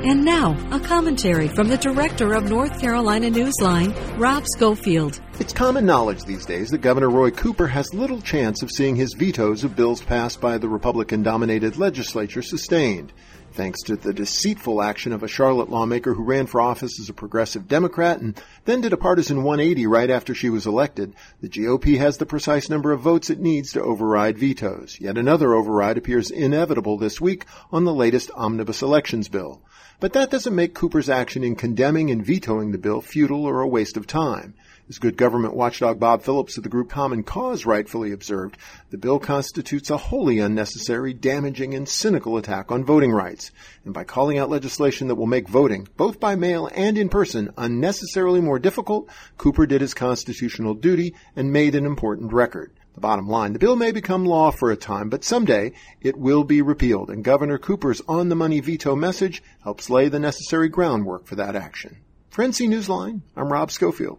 And now, a commentary from the director of North Carolina Newsline, Rob Schofield. It's common knowledge these days that Governor Roy Cooper has little chance of seeing his vetoes of bills passed by the Republican dominated legislature sustained. Thanks to the deceitful action of a Charlotte lawmaker who ran for office as a progressive Democrat and then did a partisan 180 right after she was elected, the GOP has the precise number of votes it needs to override vetoes. Yet another override appears inevitable this week on the latest omnibus elections bill. But that doesn't make Cooper's action in condemning and vetoing the bill futile or a waste of time. As good government watchdog Bob Phillips of the group Common Cause rightfully observed, the bill constitutes a wholly unnecessary, damaging, and cynical attack on voting rights. And by calling out legislation that will make voting, both by mail and in person, unnecessarily more difficult, Cooper did his constitutional duty and made an important record. The bottom line, the bill may become law for a time, but someday it will be repealed, and Governor Cooper's on the money veto message helps lay the necessary groundwork for that action. For NC Newsline, I'm Rob Schofield.